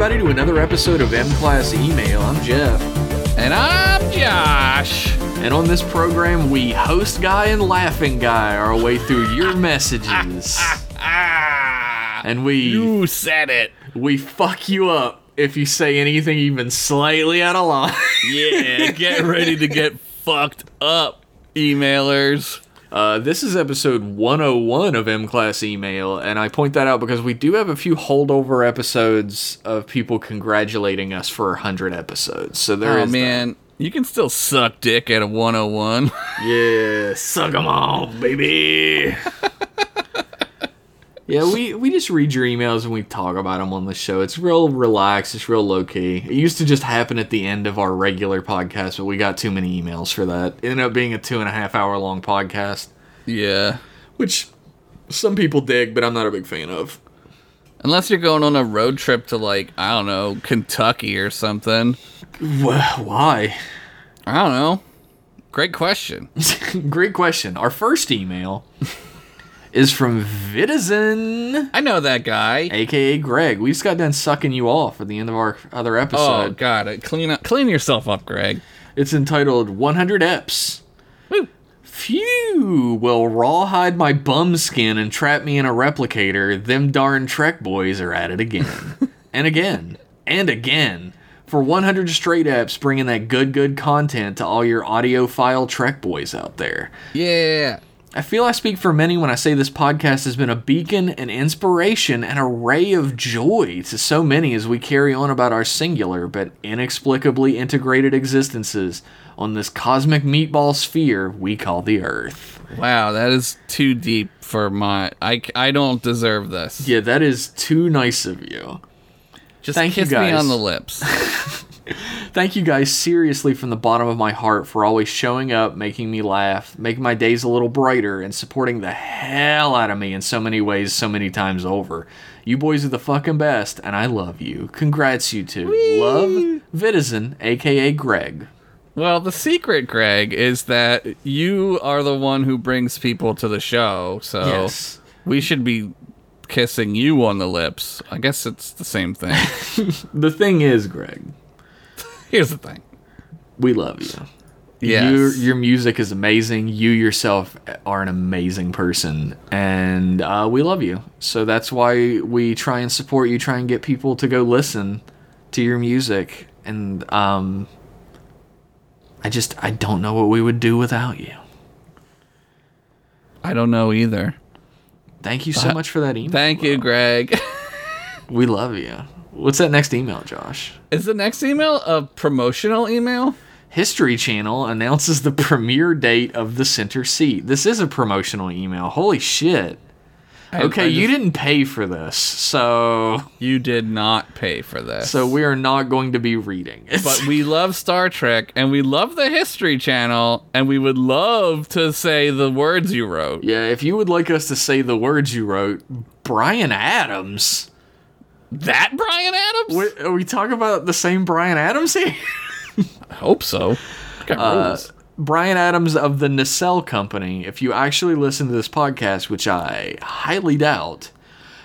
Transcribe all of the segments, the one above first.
everybody, to another episode of M Class Email. I'm Jeff. And I'm Josh. And on this program, we host guy and laughing guy our way through your messages. And we you said it. we fuck you up if you say anything even slightly out of line. Yeah, get ready to get fucked up, emailers. Uh, this is episode 101 of M Class Email, and I point that out because we do have a few holdover episodes of people congratulating us for 100 episodes. So there Oh is that. man, you can still suck dick at a 101. Yeah, suck 'em off, baby. yeah, we, we just read your emails and we talk about them on the show. It's real relaxed. It's real low key. It used to just happen at the end of our regular podcast, but we got too many emails for that. It ended up being a two and a half hour long podcast, yeah. which some people dig, but I'm not a big fan of. Unless you're going on a road trip to like, I don't know, Kentucky or something. Well, why? I don't know. Great question. Great question. Our first email is from Vitizen, I know that guy. aka Greg. We just got done sucking you off at the end of our other episode. Oh god, clean up clean yourself up, Greg. It's entitled 100 EPs. Woo. Phew, will rawhide my bum skin and trap me in a replicator. Them darn Trek boys are at it again. and again. And again. For 100 straight eps, bringing that good, good content to all your audiophile Trek boys out there. Yeah. I feel I speak for many when I say this podcast has been a beacon, an inspiration, and a ray of joy to so many as we carry on about our singular but inexplicably integrated existences on this cosmic meatball sphere we call the Earth. Wow, that is too deep for my. I, I don't deserve this. Yeah, that is too nice of you. Just Thank you, kiss me on the lips. Thank you guys seriously from the bottom of my heart for always showing up, making me laugh, making my days a little brighter, and supporting the hell out of me in so many ways, so many times over. You boys are the fucking best, and I love you. Congrats, you two. Love, Vitizen, aka Greg. well, the secret, Greg, is that you are the one who brings people to the show. So Yes. we should be kissing you on the lips. I guess it's the same thing. The thing is, Greg, Here's the thing. we love you. Yes. Your, your music is amazing. You yourself are an amazing person, and uh, we love you. So that's why we try and support you, try and get people to go listen to your music. And um, I just I don't know what we would do without you. I don't know either. Thank you so much for that email. Thank you, Greg. We love you. What's that next email, Josh? is the next email a promotional email? History Channel announces the premiere date of the center seat. This is a promotional email. Holy shit. I- Okay, I you didn't pay for this, so You did not pay for this. so we are not going to be reading it. but we love Star Trek and we love the History Channel and we would love to say the words you wrote. yeah, if you would like us to say the words you wrote, Brian Adams. That Brian Adams? Wait, are we talking about the same Brian Adams here? I hope so. Uh. Brian Adams of the Nacelle Company. If you actually listen to this podcast, which I highly doubt,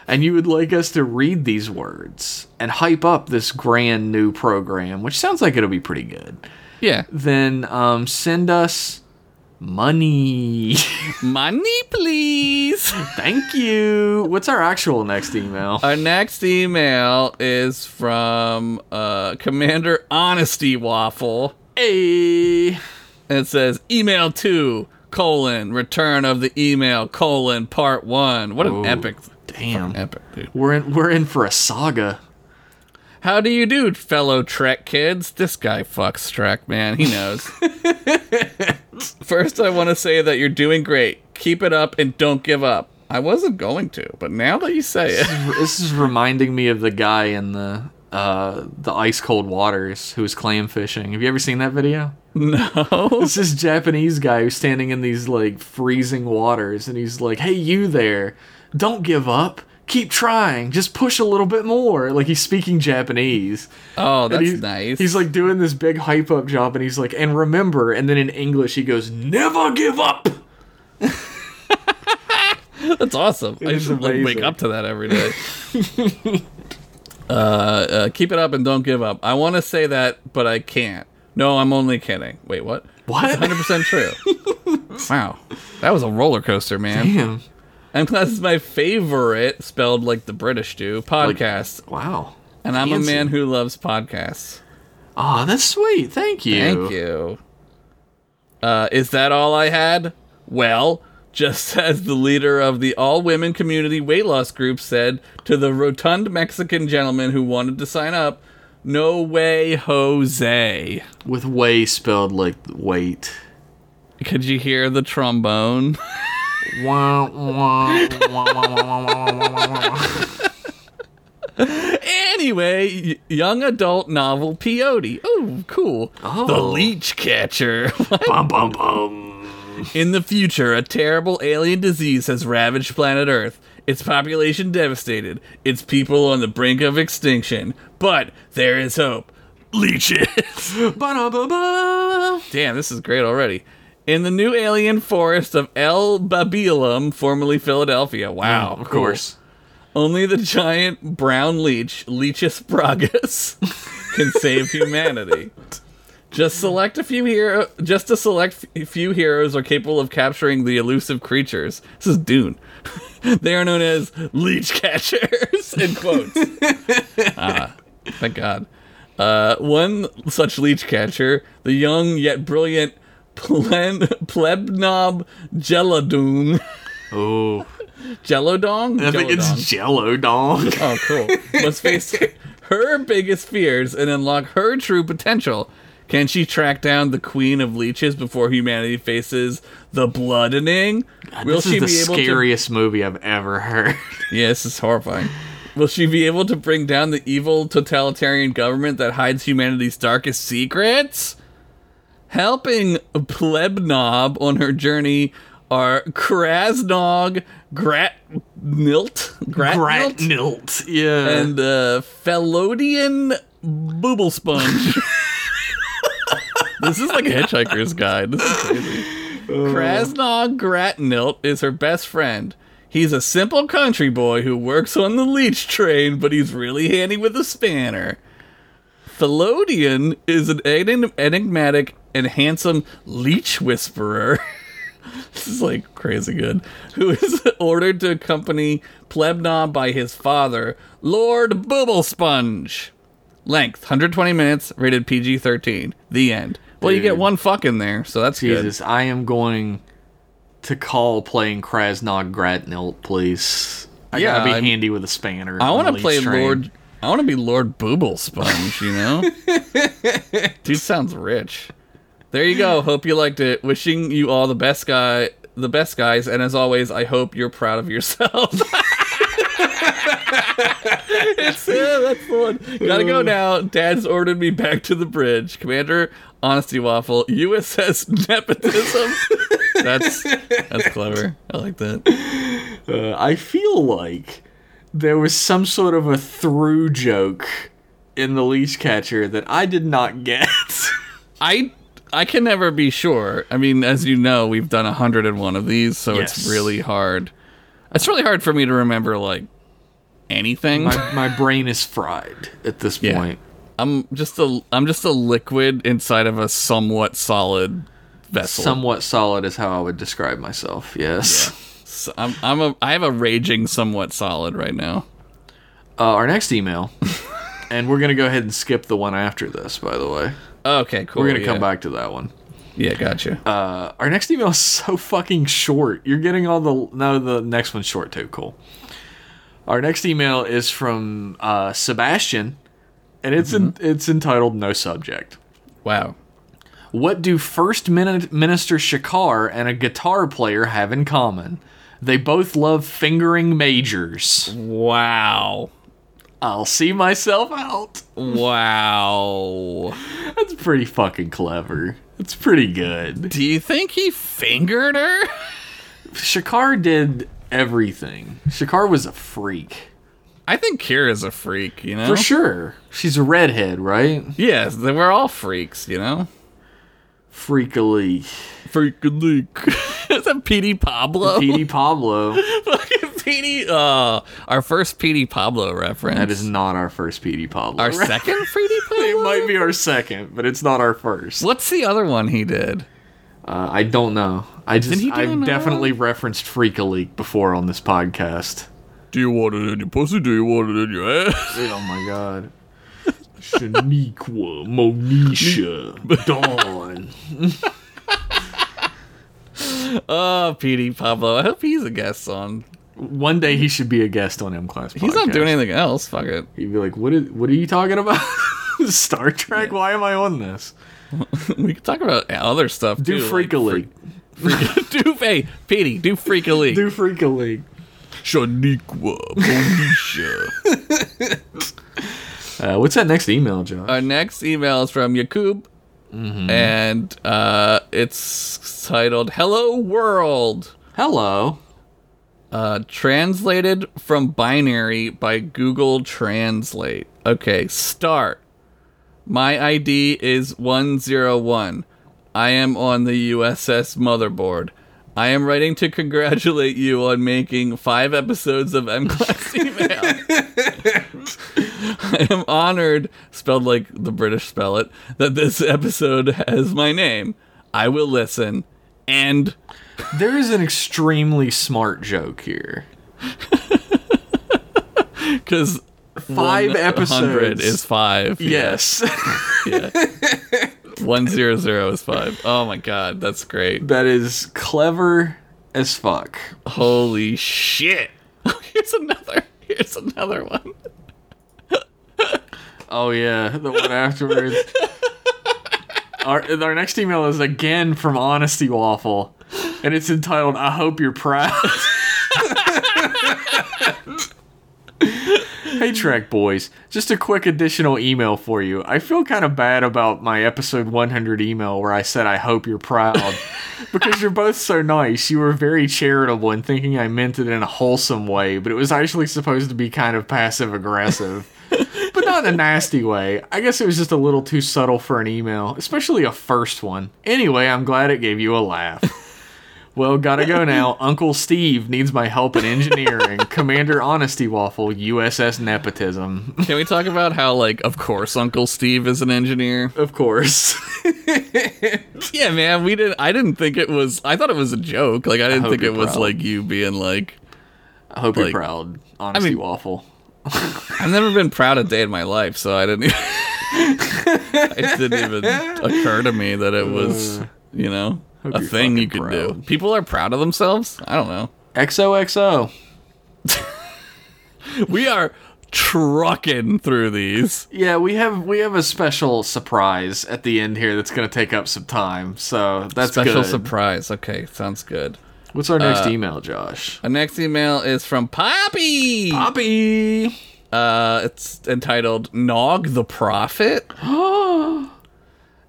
and you would like us to read these words and hype up this grand new program, which sounds like it'll be pretty good, Yeah. then um, send us money. Money, please. Thank you. What's our actual next email? Our next email is from uh, Commander Honesty Waffle. Hey. It says email two colon return of the email colon part one. What an Ooh, epic, Damn. epic dude. We're in we're in for a saga. How do you do, fellow Trek kids? This guy fucks Trek, man. He knows. First, I want to say that you're doing great. Keep it up and don't give up. I wasn't going to, but now that you say it, this is reminding me of the guy in the uh, the ice cold waters who was clam fishing. Have you ever seen that video? no. It's this Japanese guy who's standing in these like freezing waters, and he's like, "Hey, you there! Don't give up. Keep trying. Just push a little bit more." Like he's speaking Japanese. Oh, that's he's- nice. He's like doing this big hype up job, and he's like, "And remember," and then in English he goes, "Never give up." that's awesome. I is should like, wake up to that every day. Uh, uh, keep it up and don't give up. I want to say that, but I can't. No, I'm only kidding. Wait, what? What? 100% true. wow. That was a roller coaster, man. Damn. And plus, it's my favorite, spelled like the British do, podcast. Wow. and I'm a man who loves podcasts. Oh, that's sweet. Thank you. Thank you. Uh, is that all I had? Well, just as the leader of the all women community weight loss group said to the rotund Mexican gentleman who wanted to sign up, no way, Jose. With way spelled like wait. Could you hear the trombone? wah, wah, anyway, young adult novel peyote. Oh, cool. Oh. The Leech Catcher. bum, bum, bum. In the future, a terrible alien disease has ravaged planet Earth. Its population devastated. Its people on the brink of extinction. But there is hope. Leeches. Damn, this is great already. In the new alien forest of El Babylum, formerly Philadelphia. Wow. Of cool. course. Only the giant brown leech, Leechus bragus, can save humanity. Just select a few hero. Just a select few heroes are capable of capturing the elusive creatures. This is Dune. they are known as leech catchers. In quotes. ah, thank God. Uh, one such leech catcher, the young yet brilliant Plen- Plebnob Gelodung. Oh, Gelodong? I think it's Jello Dong. Oh, cool. Must face her biggest fears and unlock her true potential. Can she track down the queen of leeches before humanity faces the bloodening? Will this she is the scariest movie I've ever heard. to? Yeah, this is horrifying. Will she be able to bring down the evil totalitarian government that hides humanity's darkest secrets? Helping Plebnob on her journey are Krasnog Gratnilt, Gratnilt, Gratnilt. Yeah. and uh, Felodian Booble Sponge. this is like a hitchhiker's guide. This is crazy. Krasnog Gratnilt is her best friend. He's a simple country boy who works on the leech train, but he's really handy with a spanner. Felodian is an enigmatic and handsome leech whisperer. this is like crazy good. Who is ordered to accompany Plebnob by his father, Lord Booblesponge. Length 120 minutes, rated PG 13. The end. Well, you get one fuck in there, so that's good. Jesus, I am going to call playing Krasnog Gratnilt, please. I Yeah, gotta be I'm- handy with a spanner. I want to play train. Lord. I want to be Lord Booblesponge. You know, dude sounds rich. There you go. Hope you liked it. Wishing you all the best, guy. The best guys, and as always, I hope you're proud of yourself. it's, yeah, that's the one. Gotta go now. Dad's ordered me back to the bridge. Commander Honesty Waffle, USS Nepotism. that's that's clever. I like that. Uh, I feel like there was some sort of a through joke in the leash catcher that I did not get. I I can never be sure. I mean, as you know, we've done a hundred and one of these, so it's really hard. It's really hard for me to remember like anything. my, my brain is fried at this Yeah. point. I'm just a I'm just a liquid inside of a somewhat solid vessel. Somewhat solid is how I would describe myself. Yes. So I'm I'm a I have a raging somewhat solid right now. Uh, our next email, and we're gonna go ahead and skip the one after this. By the way, Okay, cool. we're gonna yeah. come back to that one. Yeah, gotcha. Uh, our next email is so fucking short. You're getting all the no. The next one's short too. Cool. Our next email is from uh, Sebastian, and it's in, it's entitled "No Subject." wow. What do First Min- Minister Shakaar and a guitar player have in common? They both love fingering majors. Wow. I'll see myself out. Wow. That's pretty fucking clever. It's pretty good. Do you think he fingered her? Shakaar did everything. Shakaar was a freak. I think Kira's a freak, you know? For sure. She's a redhead, right? Yes, they we're all freaks, you know? Freakily. Freak a leak. Is that Petey Pablo? Petey Pablo. Petey, uh, our first Petey Pablo reference. That is not our first Petey Pablo. our right? second Petey Pablo. It might be our second, but it's not our first. What's the other one he did? Uh, I don't know. I just I've definitely referenced Freak a Leak before on this podcast. Do you want it in your pussy? Do you want it in your ass? Oh my god. Shaniqua, Monisha, Dawn. Oh, Petey Pablo. I hope he's a guest on. One day he should be a guest on M Class. He's not doing anything else. Fuck it. He'd be like, "What? Is, what are you talking about? Star Trek? Why am I on this? We can talk about other stuff Do too. Freak a Leak. like, do hey, Petey, do Freak a League. Do Freak a Leak. Shaniqua, Monisha. Uh, what's that next email, Josh? Our next email is from Yakub, and uh, it's titled "Hello World." Hello. Uh, translated from binary by Google Translate. Okay, start. My ID is 101. I am on the USS Motherboard. I am writing to congratulate you on making five episodes of M Class Email. I am honored, spelled like the British spell it, that this episode has my name. I will listen. And There is an extremely smart joke here. because Five episodes. is five. Yes. Yeah. One zero zero is five. Oh my god, that's great. that is clever as fuck. Holy shit. Here's another. Here's another one. Oh yeah, the one afterwards. our, our next email is again from Honesty Waffle, and it's entitled "I hope you're proud." hey Trek boys, just a quick additional email for you. I feel kind of bad about my episode 100 email where I said I hope you're proud because you're both so nice. You were very charitable in thinking I meant it in a wholesome way, but it was actually supposed to be kind of passive aggressive but not in a nasty way. I guess it was just a little too subtle for an email, especially a first one. Anyway, I'm glad it gave you a laugh. Well, gotta go now. Uncle Steve needs my help in engineering. Commander Honesty Waffle, USS Nepotism. Can we talk about how, like, of course, Uncle Steve is an engineer? of course. Yeah, man. We didn't. I didn't think it was. I thought it was a joke. Like, I didn't hope think it you're was like you being like. I hope you're proud, Honesty mean- Waffle. I've never been proud a day in my life, so I didn't. Even, it didn't even occur to me that it was, uh. you know, Hope a thing you could do. People are proud of themselves. I don't know. XOXO. We are trucking through these. Yeah, we have we have a special surprise at the end here that's gonna take up some time. So that's Special good. surprise. Okay, sounds good. What's our next Uh, email, Josh? Our next email is from Poppy. Poppy. Uh, it's entitled "Nog the Prophet."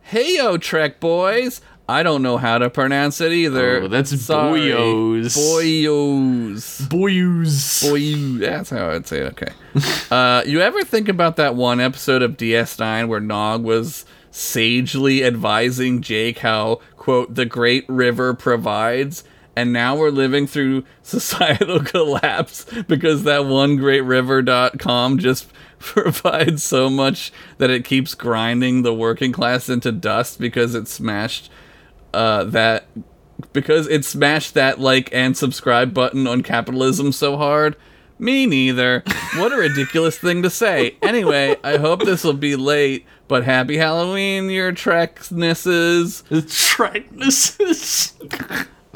hey yo, Trek boys! I don't know how to pronounce it either. Oh, that's Sorry. boyos. Boyos. Boys. Boy, that's how I'd say it. Okay. uh, you ever think about that one episode of DS9 where Nog was sagely advising Jake how, quote, the Great River provides? And now we're living through societal collapse because that one great greatriver.com just provides so much that it keeps grinding the working class into dust because it smashed uh, that because it smashed that like and subscribe button on capitalism so hard. Me neither. What a ridiculous thing to say. Anyway, I hope this will be late, but happy Halloween, your Treknesses. Tracknesses.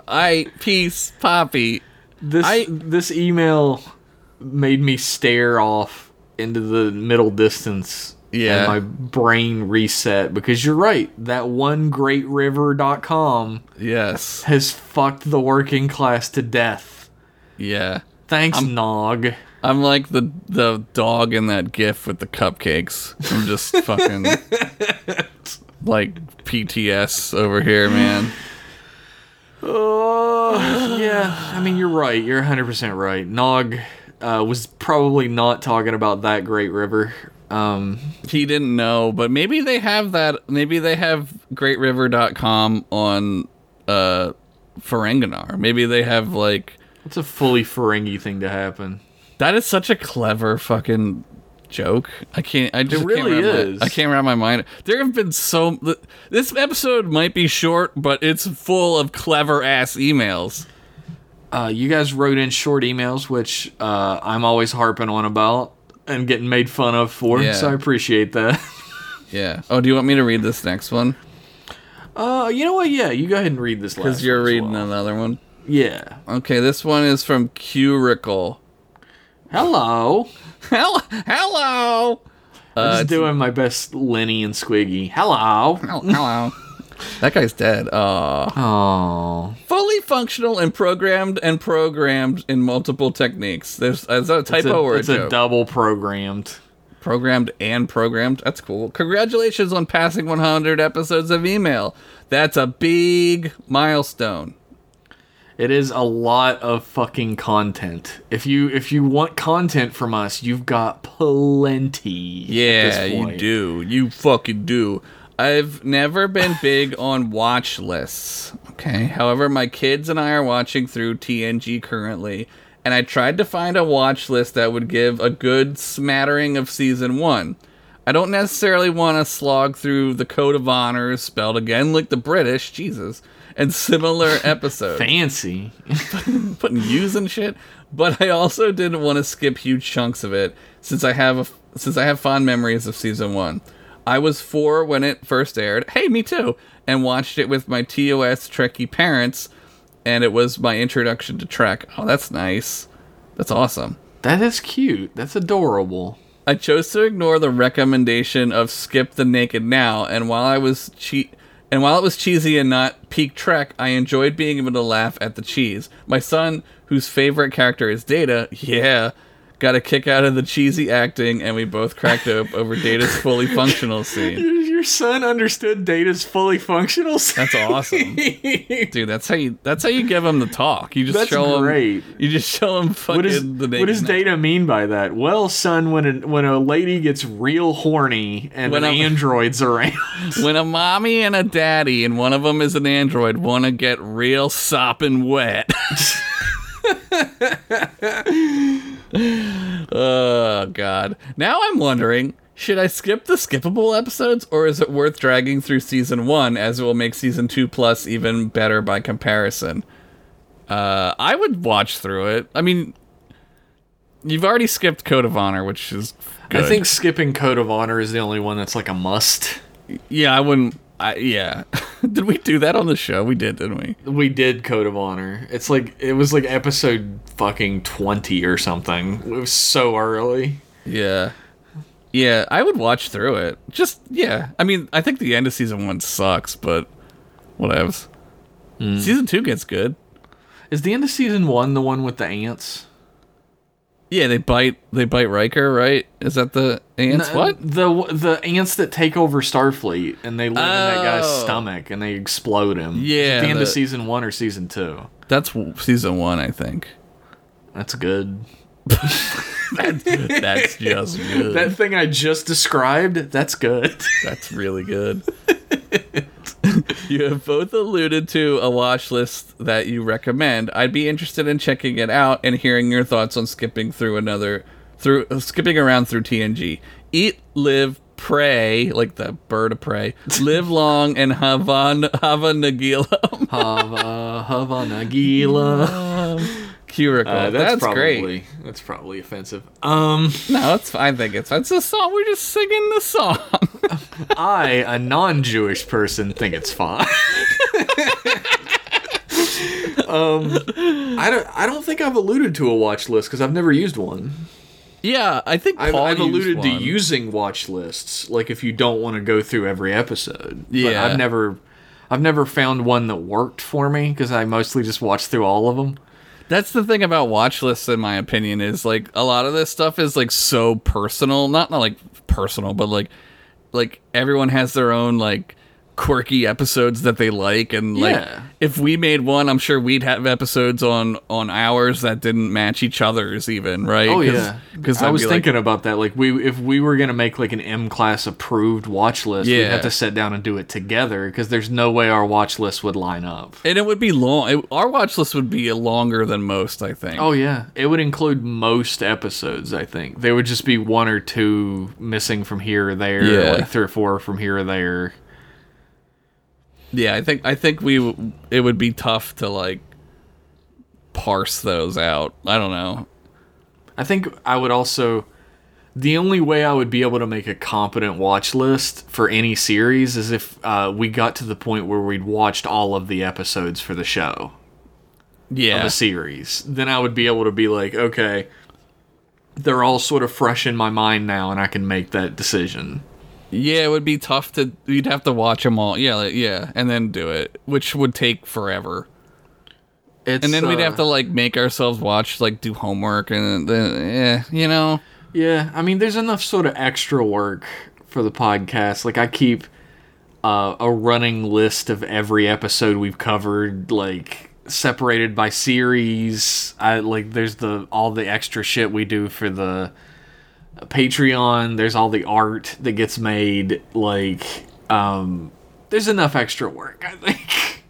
I peace, Poppy. This I- this email made me stare off into the middle distance. Yeah. And my brain reset because you're right. That one greatriver.com Yes. has fucked the working class to death. Yeah. Thanks, I'm, Nog. I'm like the the dog in that gif with the cupcakes. I'm just fucking like PTS over here, man. Oh, yeah. I mean, you're right. You're 100% right. Nog uh, was probably not talking about that great river. Um, he didn't know, but maybe they have that. Maybe they have GreatRiver.com on uh, Ferenginar. Maybe they have like It's a fully Ferengi thing to happen. That is such a clever fucking joke. I can't. I just really can't wrap my- is. I can't wrap my mind. There have been so. This episode might be short, but it's full of clever ass emails. Uh, you guys wrote in short emails, which uh, I'm always harping on about and getting made fun of for, Yeah. so I appreciate that. Yeah. Oh, do you want me to read this next one? Uh, you know what? Yeah, you go ahead and read this last. Because you're reading well. another one. Yeah. Okay, this one is from Curicle. Hello. Hello. Hello. I'm Uh, just doing my best Lenny and Squiggy. Hello. Hello. That guy's dead. Uh, Aw. Oh. Fully functional and programmed and programmed in multiple techniques. There's is that a It's typo a, or a it's a double programmed. programmed and programmed. That's cool. Congratulations on passing 100 episodes of email. That's a big milestone. It is a lot of fucking content. If you if you want content from us, you've got plenty. Yeah, you do. You fucking do. I've never been big on watch lists. Okay. However, my kids and I are watching through TNG currently, and I tried to find a watch list that would give a good smattering of season one. I don't necessarily want to slog through the Code of Honor, spelled again like the British, Jesus, and similar episodes Fancy. putting U's and shit. But I also didn't want to skip huge chunks of it since I have a, since I have fond memories of season one. I was four when it first aired. Hey, me too. And watched it with my TOS Trekkie parents, and it was my introduction to Trek. Oh, that's nice. That's awesome. That is cute. That's adorable. I chose to ignore the recommendation of skip the naked now, and while I was che- and while it was cheesy and not peak Trek, I enjoyed being able to laugh at the cheese. My son, whose favorite character is Data, yeah, got a kick out of the cheesy acting, and we both cracked up over Data's fully functional scene. Your, son understood Data's fully functional. scene. That's awesome, dude. That's how you. That's how you give him the talk. You just That's show great. him. You just show him fucking What does, the what does. Data mean by that? Well, son, when a, when a lady gets real horny and When an a- android's around, when a mommy and a daddy and one of them is an android want to get real sopping wet. oh god. Now I'm wondering, should I skip the skippable episodes or is it worth dragging through season 1 as it will make season 2 plus even better by comparison? Uh I would watch through it. I mean, you've already skipped Code of Honor, which is good. I think skipping Code of Honor is the only one that's like a must. yeah, I wouldn't I, yeah. did we do that on the show? We did, didn't we? We did Code of Honor. It's like it was like episode fucking twenty or something. It was so early. Yeah. Yeah, I would watch through it. Just yeah. I mean, I think the end of season one sucks, but whatevs. Hmm. Season two gets good. Is the end of season one the one with the ants? Yeah, they bite they bite Riker, right? Is that the ants? No, what? the the ants that take over Starfleet and they live in that guy's Oh. stomach and they explode him? Yeah, the end of the- season one or season two. That's season one, I think. That's good. That's just good. That thing I just described, that's good. That's really good. you have both alluded to a watch list that you recommend. I'd be interested in checking it out and hearing your thoughts on skipping through another through uh, skipping around through TNG. Eat, live, pray, like the bird of prey. Live long and Havan Hava Nagila. Hava Havana Gila. Curicle. Uh, that's that's, probably great. that's probably offensive. Um, No, it's fine. I think it's it's a song. We're just singing the song. I, a non-Jewish person, think it's fine. um, I don't. I don't think I've alluded to a watch list because I've never used one. yeah, I think I've, I've alluded to using watch lists, like if you don't want to go through every episode. But Yeah. I've never, I've never found one that worked for me because I mostly just watch through all of them. That's the thing about watch lists, in my opinion, is like a lot of this stuff is like so personal. Not not like personal, but like like everyone has their own like quirky episodes that they like and like Yeah. if we made one i'm sure we'd have episodes on on ours that didn't match each other's even right Oh yeah, because I was thinking about that. Like we, if we were gonna make like an M class approved watch list, we'd have to sit down and do it together because there's no way our watch list would line up. and it would be long it, our watch list would be longer than most i think Oh yeah, it would include most episodes. I think there would just be one or two missing from here or there, Yeah. like three or four from here or there. Yeah i think i think we w- it would be tough to like parse those out i don't know I think I would also. The only way I would be able to make a competent watch list for any series is if uh, we got to the point where we'd watched all of the episodes for the show. yeah of a series, then I would be able to be like, okay, they're all sort of fresh in my mind now, and I can make that decision. Yeah, it would be tough to. You'd have to watch them all. Yeah, like, yeah, and then do it, which would take forever. It's, And then we'd uh, have to like make ourselves watch, like do homework, and then yeah, you know. yeah. I mean, there's enough sort of extra work for the podcast. Like I keep uh, a running list of every episode we've covered, like separated by series. I like there's the all the extra shit we do for the Patreon. There's all the art that gets made. Like, um, there's enough extra work. I think.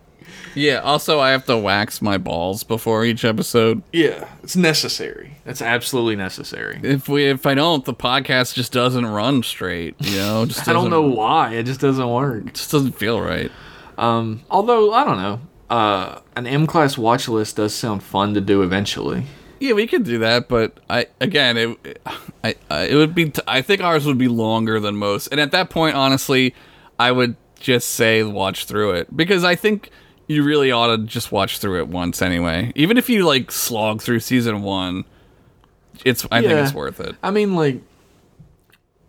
Yeah. Also, I have to wax my balls before each episode. Yeah, it's necessary. That's absolutely necessary. If we, if I don't, the podcast just doesn't run straight. You know, just I don't know why. It just doesn't work. Just doesn't feel right. Um, although I don't know. Uh, an M class watch list does sound fun to do eventually. Yeah, we could do that, but I again, it, I, I it would be. T- I think ours would be longer than most, and at that point, honestly, I would just say watch through it because I think you really ought to just watch through it once anyway. Even if you like slog through season one, it's. I think it's worth it. I mean, like,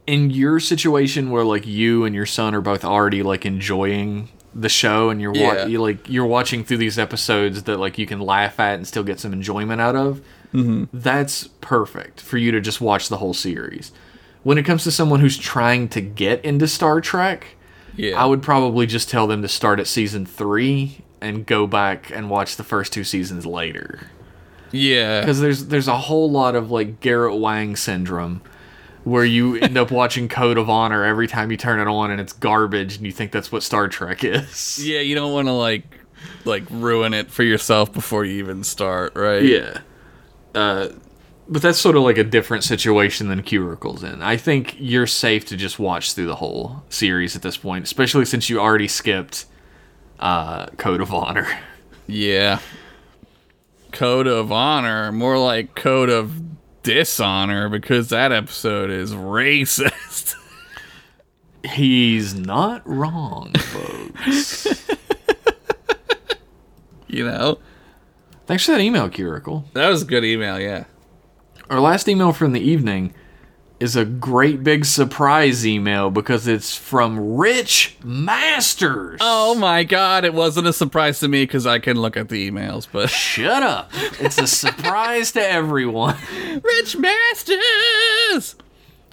in your situation where like you and your son are both already like enjoying the show, and you're wa- Yeah. you like you're watching through these episodes that like you can laugh at and still get some enjoyment out of. Mm-hmm. That's perfect for you to just watch the whole series. When it comes to someone who's trying to get into Star Trek, Yeah, I would probably just tell them to start at season three and go back and watch the first two seasons later. Yeah, Because there's there's a whole lot of like Garrett Wang syndrome, where you end up watching Code of Honor every time you turn it on and it's garbage and you think that's what Star Trek is. yeah. You don't want to like like ruin it for yourself before you even start, right? Yeah. Uh, but that's sort of like a different situation than Curicle's in. I think you're safe to just watch through the whole series at this point, especially since you already skipped uh, Code of Honor. Yeah. Code of honor, more like code of dishonor, because that episode is racist. He's not wrong, folks. you know? Thanks for that email, Curicle. That was a good email, yeah. Our last email from the evening is a great big surprise email because it's from Rich Masters. Oh my god, it wasn't a surprise to me because I can look at the emails, but. Shut up. It's a surprise to everyone. Rich Masters!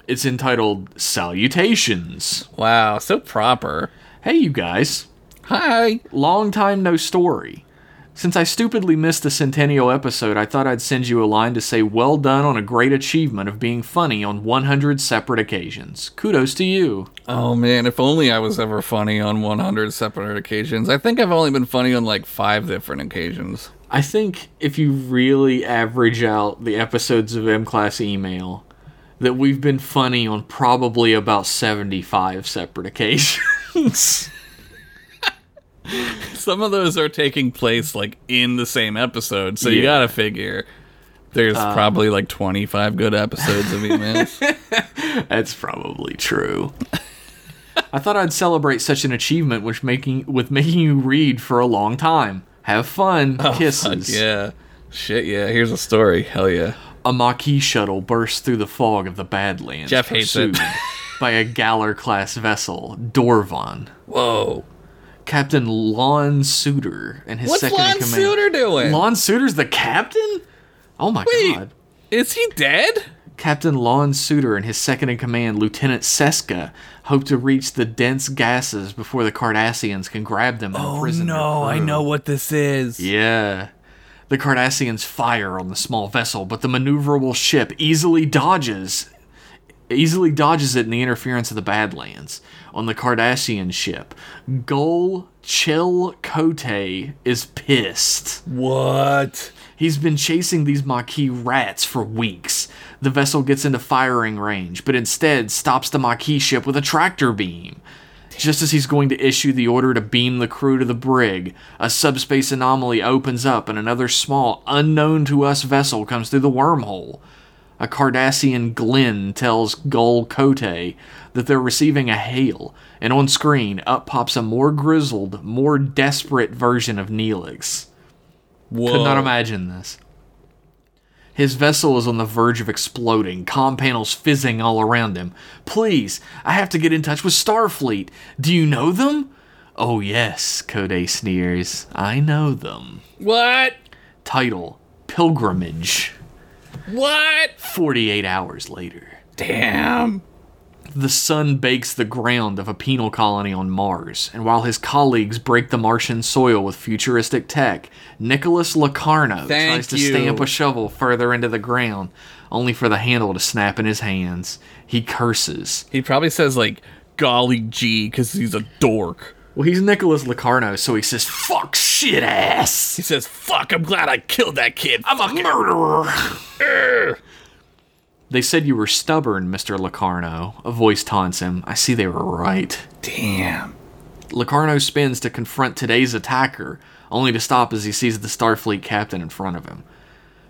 It's entitled Salutations. Wow, so proper. Hey, you guys. Hi. Long time no story. Since I stupidly missed the centennial episode, I thought I'd send you a line to say well done on a great achievement of being funny on 100 separate occasions. Kudos to you. Oh man, if only I was ever funny on 100 separate occasions. I think I've only been funny on like five different occasions. I think if you really average out the episodes of M Class Email, that we've been funny on probably about 75 separate occasions. Some of those are taking place like in the same episode, so you gotta figure there's uh, probably like 25 good episodes of emails. That's probably true. I thought I'd celebrate such an achievement with making with making you read for a long time. Have fun. Oh, Kisses. Fuck yeah. Shit, yeah. Here's a story. Hell yeah. A Maquis shuttle bursts through the fog of the Badlands. Jeff hates it. pursued by a Galor class vessel, Dorvan. Whoa. Captain Lon Suder and his What's second Lon in command. What's Lon Suder doing? Lon Suder's the captain? Oh my Wait. god. Is he dead? Captain Lon Suder and his second in command, Lieutenant Seska, hope to reach the dense gases before the Cardassians can grab them and Oh imprison no, I know what this is. Yeah. The Cardassians fire on the small vessel, but the maneuverable ship easily dodges easily dodges it in the interference of the Badlands. On the Cardassian ship, Gul Chill Kote is pissed. What? He's been chasing these Maquis rats for weeks. The vessel gets into firing range, but instead stops the Maquis ship with a tractor beam. Just as he's going to issue the order to beam the crew to the brig, a subspace anomaly opens up and another small, unknown to us vessel comes through the wormhole. A Cardassian Glinn tells Gul Kote that they're receiving a hail, and on screen up pops a more grizzled, more desperate version of Neelix. Whoa. Could not imagine this. His vessel is on the verge of exploding, comm panels fizzing all around him. Please, I have to get in touch with Starfleet. Do you know them? Oh, yes, Kote sneers. I know them. What? Title Pilgrimage. What? 48 hours later. Damn. The sun bakes the ground of a penal colony on Mars, and while his colleagues break the Martian soil with futuristic tech, Nicholas Locarno Thank tries to you. stamp a shovel further into the ground, only for the handle to snap in his hands. He curses. He probably says like golly gee because he's a dork. Well, he's Nicholas Locarno, so he says, Fuck shit ass! He says, "Fuck! I'm glad I killed that kid." I'm a murderer! They said you were stubborn, Mr. Locarno. A voice taunts him. I see they were right. Damn. Locarno spins to confront today's attacker, only to stop as he sees the Starfleet captain in front of him.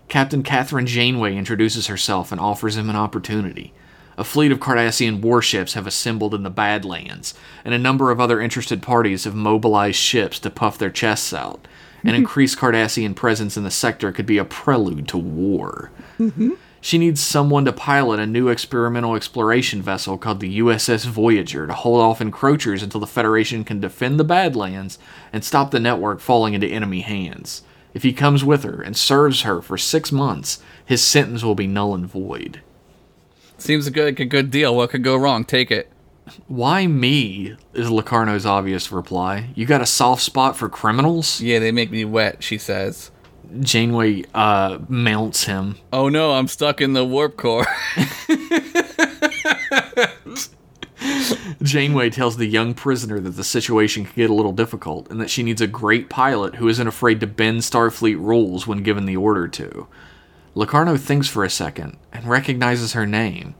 Captain Kathryn Janeway introduces herself and offers him an opportunity. A fleet of Cardassian warships have assembled in the Badlands, and a number of other interested parties have mobilized ships to puff their chests out. An mm-hmm. increased Cardassian presence in the sector could be a prelude to war. Mm-hmm. She needs someone to pilot a new experimental exploration vessel called the USS Voyager to hold off encroachers until the Federation can defend the Badlands and stop the network falling into enemy hands. If he comes with her and serves her for six months, his sentence will be null and void. Seems like a good deal. What could go wrong? Take it. Why me? is Locarno's obvious reply. You got a soft spot for criminals? Yeah, they make me wet. She says. Janeway uh, mounts him. Oh no, I'm stuck in the warp core. Janeway tells the young prisoner that the situation can get a little difficult and that she needs a great pilot who isn't afraid to bend Starfleet rules when given the order to. Locarno thinks for a second and recognizes her name.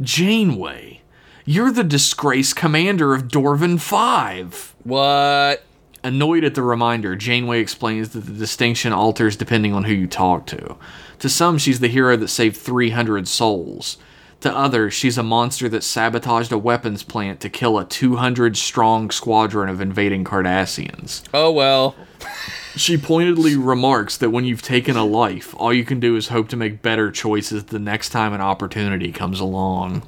Janeway, you're the disgraced commander of Dorvan 5. what? Annoyed at the reminder, Janeway explains that the distinction alters depending on who you talk to. To some, she's the hero that saved 300 souls. To others, she's a monster that sabotaged a weapons plant to kill a 200 strong squadron of invading Cardassians. Oh well. She pointedly remarks that when you've taken a life, all you can do is hope to make better choices the next time an opportunity comes along.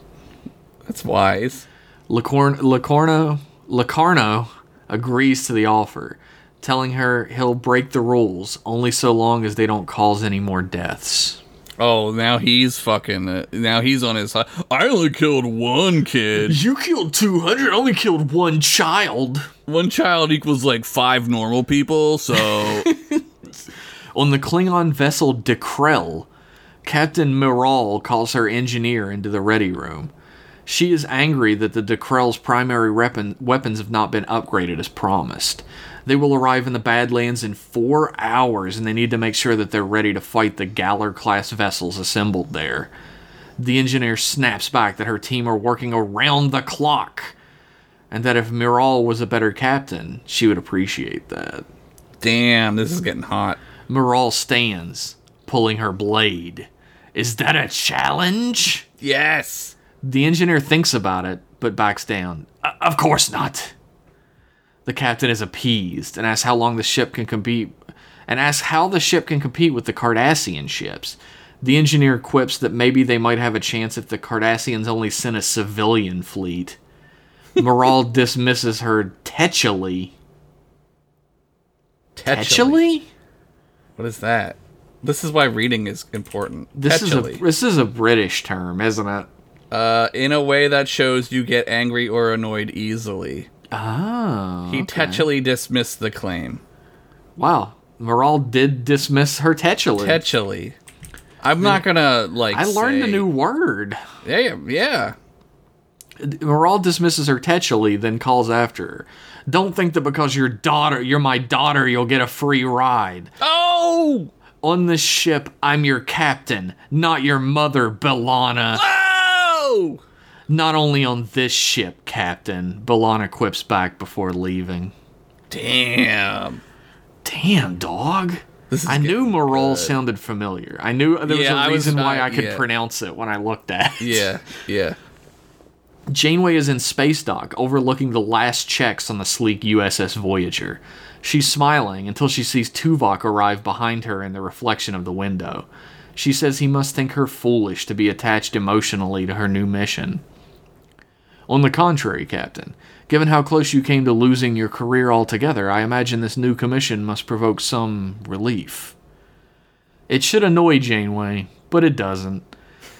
That's wise. Lacorn- Locarno, Locarno agrees to the offer, telling her he'll break the rules only so long as they don't cause any more deaths. Oh, now he's fucking. Uh, now he's on his side. I only killed one kid. You killed 200, only killed one child. One child equals like five normal people. So On the Klingon vessel Dekrell, Captain Miral calls her engineer into the ready room. She is angry that the Dekrell's primary weapon, weapons have not been upgraded as promised. They will arrive in the Badlands in four hours, and they need to make sure that they're ready to fight the Galor class vessels assembled there. The engineer snaps back that her team are working around the clock, and that if Miral was a better captain, she would appreciate that. damn, this is getting hot. Miral stands, pulling her blade. Is that a challenge? Yes. The engineer thinks about it, but backs down. "Uh, of course not. The captain is appeased and asks how long the ship can compete and asks how the ship can compete with the Cardassian ships. The engineer quips that maybe they might have a chance if the Cardassians only sent a civilian fleet. Miral dismisses her tetchily. Tetchily? What is that? This is why reading is important. This Petually. is a this is a British term, isn't it? Uh, in a way that shows you get angry or annoyed easily. Oh. He tetchily dismissed the claim. Wow. Miral did dismiss her tetchily. Tetchily. I'm not gonna like. I learned a new word. Yeah, yeah. Miral dismisses her tetchily, then calls after her. Don't think that because your daughter, you're my daughter, you'll get a free ride. Oh! On this ship, I'm your captain, not your mother, B'Elanna. Oh! Not only on this ship, Captain, B'Elanna quips back before leaving. Damn. Damn, dog. This is I knew Miral sounded familiar. I knew there was Yeah, I a was reason why not- I could yeah. pronounce it when I looked at it. Yeah, yeah. Janeway is in space dock, overlooking the last checks on the sleek USS Voyager. She's smiling until she sees Tuvok arrive behind her in the reflection of the window. She says he must think her foolish to be attached emotionally to her new mission. On the contrary, Captain, given how close you came to losing your career altogether, I imagine this new commission must provoke some relief. It should annoy Janeway, but it doesn't.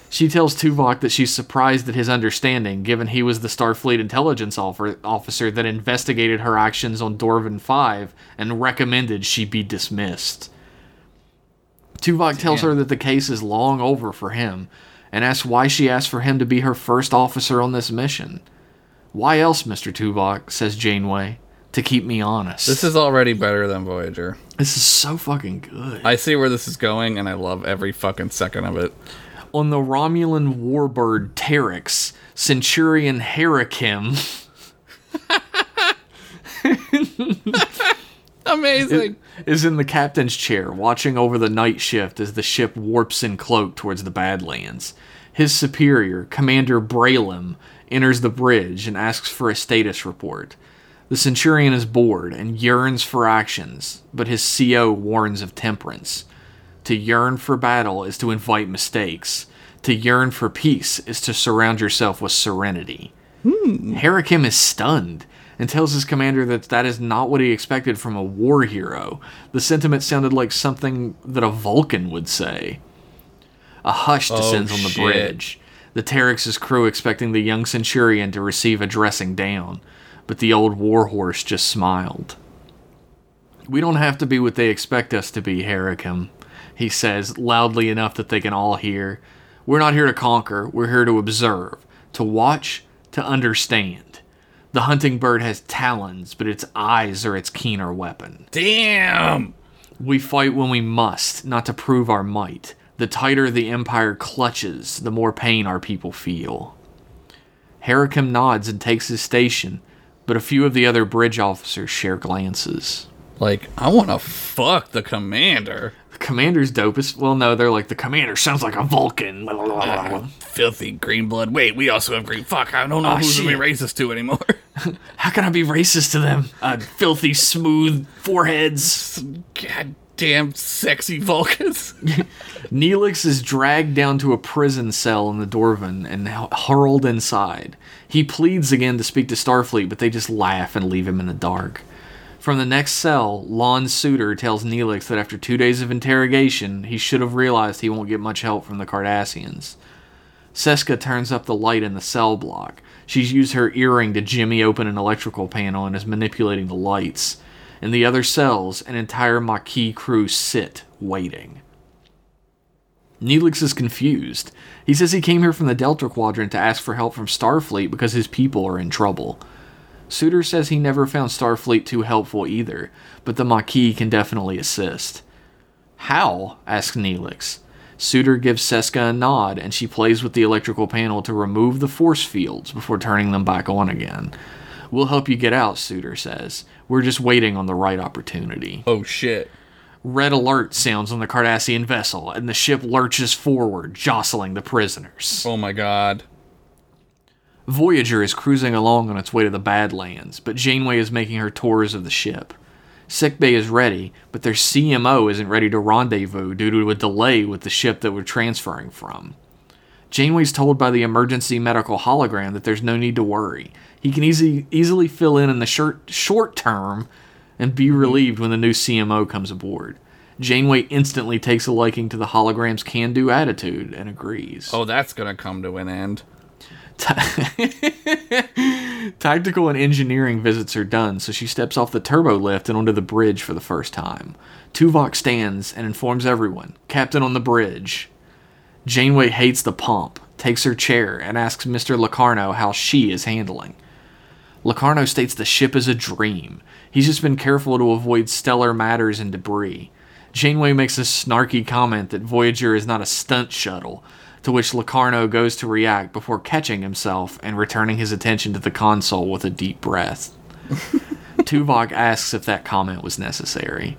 She tells Tuvok that she's surprised at his understanding, given he was the Starfleet intelligence officer that investigated her actions on Dorvan 5 and recommended she be dismissed. Tuvok tells her that the case is long over for him and asks why she asked for him to be her first officer on this mission. Why else, Mr. Tuvok, says Janeway, to keep me honest. This is already better than Voyager. this is so fucking good. I see where this is going, and I love every fucking second of it. on the Romulan warbird Terex, Centurion Herakim Amazing. is in the captain's chair, watching over the night shift as the ship warps in cloak towards the Badlands. His superior, Commander Braylem, enters the bridge and asks for a status report. The Centurion is bored and yearns for actions, but his CO warns of temperance. To yearn for battle is to invite mistakes. To yearn for peace is to surround yourself with serenity. Hmm. Herakim is stunned and tells his commander that that is not what he expected from a war hero. The sentiment sounded like something that a Vulcan would say. A hush descends oh, on the shit. bridge. The Terex's crew expecting the young Centurion to receive a dressing down, but the old warhorse just smiled. We don't have to be what they expect us to be, Herakim, he says, loudly enough that they can all hear. We're not here to conquer, we're here to observe, to watch, to understand. The hunting bird has talons, but its eyes are its keener weapon. Damn. We fight when we must, not to prove our might. The tighter the Empire clutches, the more pain our people feel. Herakim nods and takes his station, but a few of the other bridge officers share glances. Like, I want to fuck the commander. Commander's dopest. Well, no, they're like, the commander sounds like a Vulcan. Filthy green blood. Wait, we also have green. Fuck, I don't know Oh, who's to be shit. racist to anymore. How can I be racist to them? Uh, filthy, smooth foreheads. God damn sexy Vulcans. Neelix is dragged down to a prison cell in the Dorvan and hu- hurled inside. He pleads again to speak to Starfleet, but they just laugh and leave him in the dark. From the next cell, Lon Suder tells Neelix that after two days of interrogation, he should have realized he won't get much help from the Cardassians. Seska turns up the light in the cell block. She's used her earring to jimmy open an electrical panel and is manipulating the lights. In the other cells, an entire Maquis crew sit, waiting. Neelix is confused. He says he came here from the Delta Quadrant to ask for help from Starfleet because his people are in trouble. Suder says he never found Starfleet too helpful either, but the Maquis can definitely assist. How? asks Neelix. Suder gives Seska a nod, and she plays with the electrical panel to remove the force fields before turning them back on again. We'll help you get out, Suder says. We're just waiting on the right opportunity. oh shit. Red alert sounds on the Cardassian vessel, and the ship lurches forward, jostling the prisoners. Oh my god. Voyager is cruising along on its way to the Badlands, but Janeway is making her tours of the ship. Sickbay is ready, but their CMO isn't ready to rendezvous due to a delay with the ship that we're transferring from. Janeway's told by the emergency medical hologram that there's no need to worry. He can easy, easily fill in in the short, short term and be mm-hmm. relieved when the new CMO comes aboard. Janeway instantly takes a liking to the hologram's can do attitude and agrees. Oh, that's gonna come to an end. Tactical and engineering visits are done, so she steps off the turbo lift and onto the bridge for the first time. Tuvok stands and informs everyone Captain on the bridge. Janeway hates the pump, takes her chair, and asks Mr. Locarno how she is handling. Locarno states the ship is a dream. He's just been careful to avoid stellar matters and debris. Janeway makes a snarky comment that Voyager is not a stunt shuttle, to which Locarno goes to react before catching himself and returning his attention to the console with a deep breath. Tuvok asks if that comment was necessary.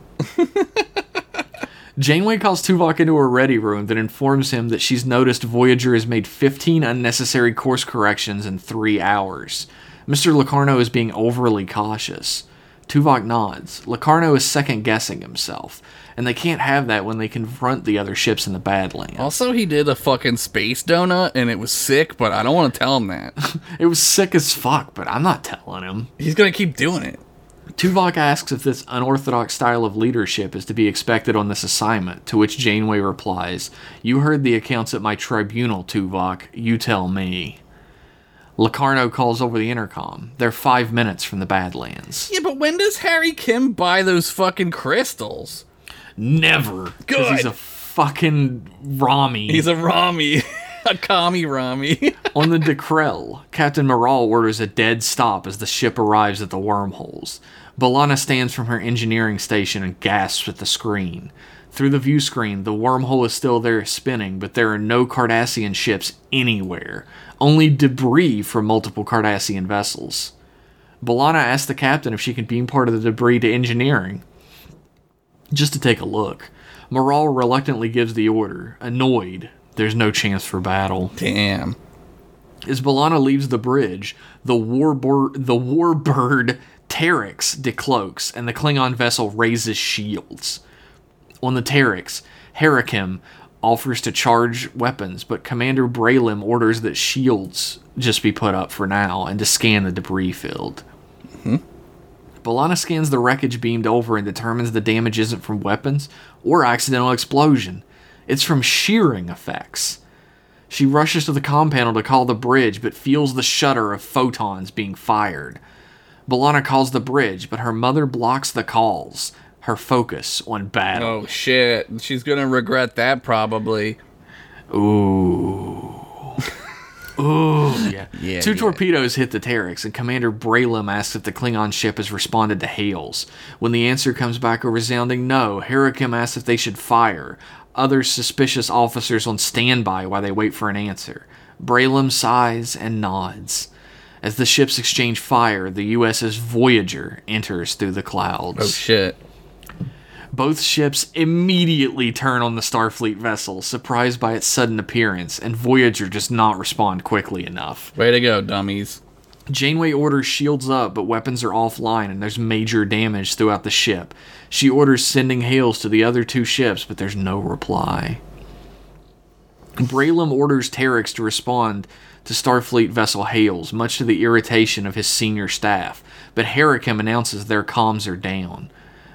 Janeway calls Tuvok into her ready room that informs him that she's noticed Voyager has made 15 unnecessary course corrections in three hours. Mr. Locarno is being overly cautious. Tuvok nods. Locarno is second guessing himself, and they can't have that when they confront the other ships in the Badlands. Also, he did a fucking space donut and it was sick, but I don't want to tell him that. It was sick as fuck, but I'm not telling him. He's gonna keep doing it. Tuvok asks if this unorthodox style of leadership is to be expected on this assignment, to which Janeway replies, You heard the accounts at my tribunal, Tuvok. You tell me. Locarno calls over the intercom. They're five minutes from the Badlands. Yeah, but when does Harry Kim buy those fucking crystals? Never. 'cause Good. He's a fucking Rami. He's a Rami. a commie Rami. On the Dekrell, Captain Miral orders a dead stop as the ship arrives at the wormholes. B'Elanna stands from her engineering station and gasps at the screen. Through the view screen, the wormhole is still there spinning, but there are no Cardassian ships anywhere, only debris from multiple Cardassian vessels. B'Elanna asks the captain if she can beam part of the debris to engineering, just to take a look. Miral reluctantly gives the order, annoyed. There's no chance for battle. Damn. As B'Elanna leaves the bridge, the warbird, the warbird Terex decloaks, and the Klingon vessel raises shields. On the Terex, Herakim offers to charge weapons, but Commander Braylem orders that shields just be put up for now and to scan the debris field. Mm-hmm. B'Elanna scans the wreckage beamed over and determines the damage isn't from weapons or accidental explosion. It's from shearing effects. She rushes to the com panel to call the bridge, but feels the shudder of photons being fired. B'Elanna calls the bridge, but her mother blocks the calls, her focus on battle. Oh shit. She's gonna regret that probably. Ooh. Ooh, yeah. Yeah, Two yeah. torpedoes hit the Terex, and Commander Braylem asks if the Klingon ship has responded to hails. When the answer comes back a resounding no, Herakim asks if they should fire. Other suspicious officers on standby while they wait for an answer. Braylem sighs and nods. As the ships exchange fire, the USS Voyager enters through the clouds. Oh shit. Both ships immediately turn on the Starfleet vessel, surprised by its sudden appearance, and Voyager does not respond quickly enough. Way to go, dummies. Janeway orders shields up, but weapons are offline and there's major damage throughout the ship. She orders sending hails to the other two ships, but there's no reply. Braylem orders Terex to respond to Starfleet vessel hails, much to the irritation of his senior staff, but Herakim announces their comms are down.